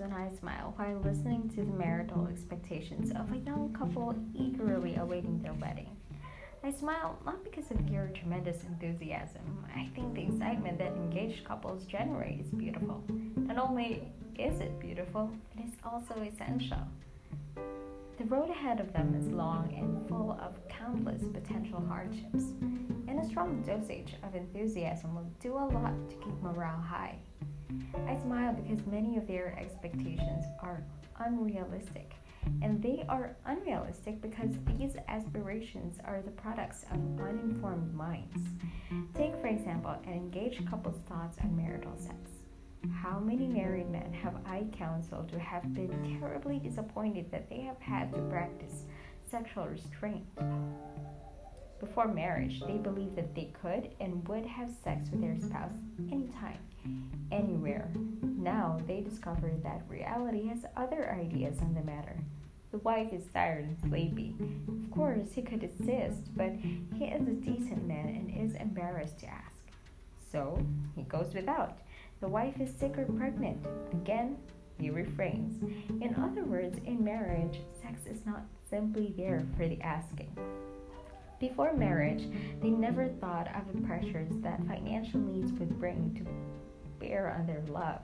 and I smile while listening to the marital expectations of a young couple eagerly awaiting their wedding. I smile not because of your tremendous enthusiasm. I think the excitement that engaged couples generate is beautiful. Not only is it beautiful, it is also essential. The road ahead of them is long and full of countless potential hardships, and a strong dosage of enthusiasm will do a lot to keep morale high. I smile because many of their expectations are unrealistic, and they are unrealistic because these aspirations are the products of uninformed minds. Take, for example, an engaged couple's thoughts on marital sex. How many married men have I counseled who have been terribly disappointed that they have had to practice sexual restraint? Before marriage, they believed that they could and would have sex with their spouse anytime, anywhere. Now they discover that reality has other ideas on the matter. The wife is tired and sleepy. Of course, he could assist, but he is a decent man and is embarrassed to ask. So he goes without. The wife is sick or pregnant. Again, he refrains. In other words, in marriage, sex is not simply there for the asking. Before marriage, they never thought of the pressures that financial needs would bring to bear on their love.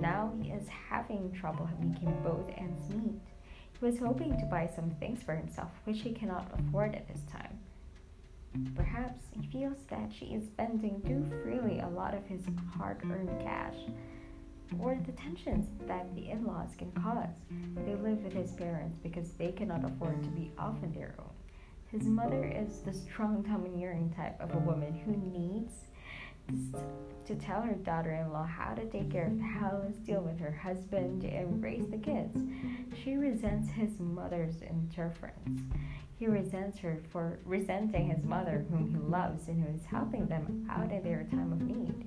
Now he is having trouble making both ends meet. He was hoping to buy some things for himself, which he cannot afford at this time. Perhaps he feels that she is spending too freely a lot of his hard earned cash, or the tensions that the in laws can cause. They live with his parents because they cannot afford to be off on their own. His mother is the strong, domineering type of a woman who needs to tell her daughter in law how to take care of the house, deal with her husband, and raise the kids. She resents his mother's interference. He resents her for resenting his mother, whom he loves and who is helping them out in their time of need.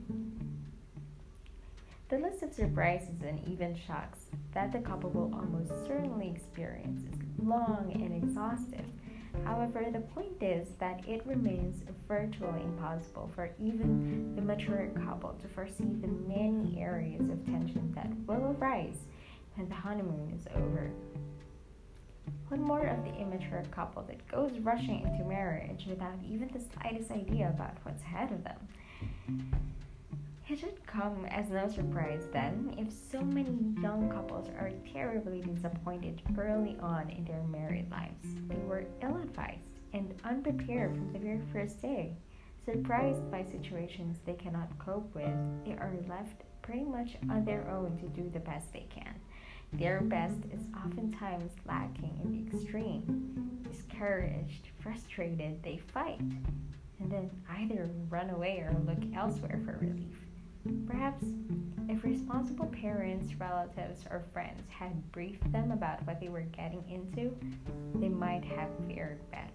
The list of surprises and even shocks that the couple will almost certainly experience is long and exhaustive. However, the point is that it remains virtually impossible for even the mature couple to foresee the many areas of tension that will arise when the honeymoon is over. What more of the immature couple that goes rushing into marriage without even the slightest idea about what's ahead of them? It should come as no surprise then if so many young couples are terribly disappointed early on in their married lives. They were ill advised and unprepared from the very first day. Surprised by situations they cannot cope with, they are left pretty much on their own to do the best they can. Their best is oftentimes lacking in the extreme. Discouraged, frustrated, they fight, and then either run away or look elsewhere for relief. Perhaps if responsible parents, relatives, or friends had briefed them about what they were getting into, they might have fared better.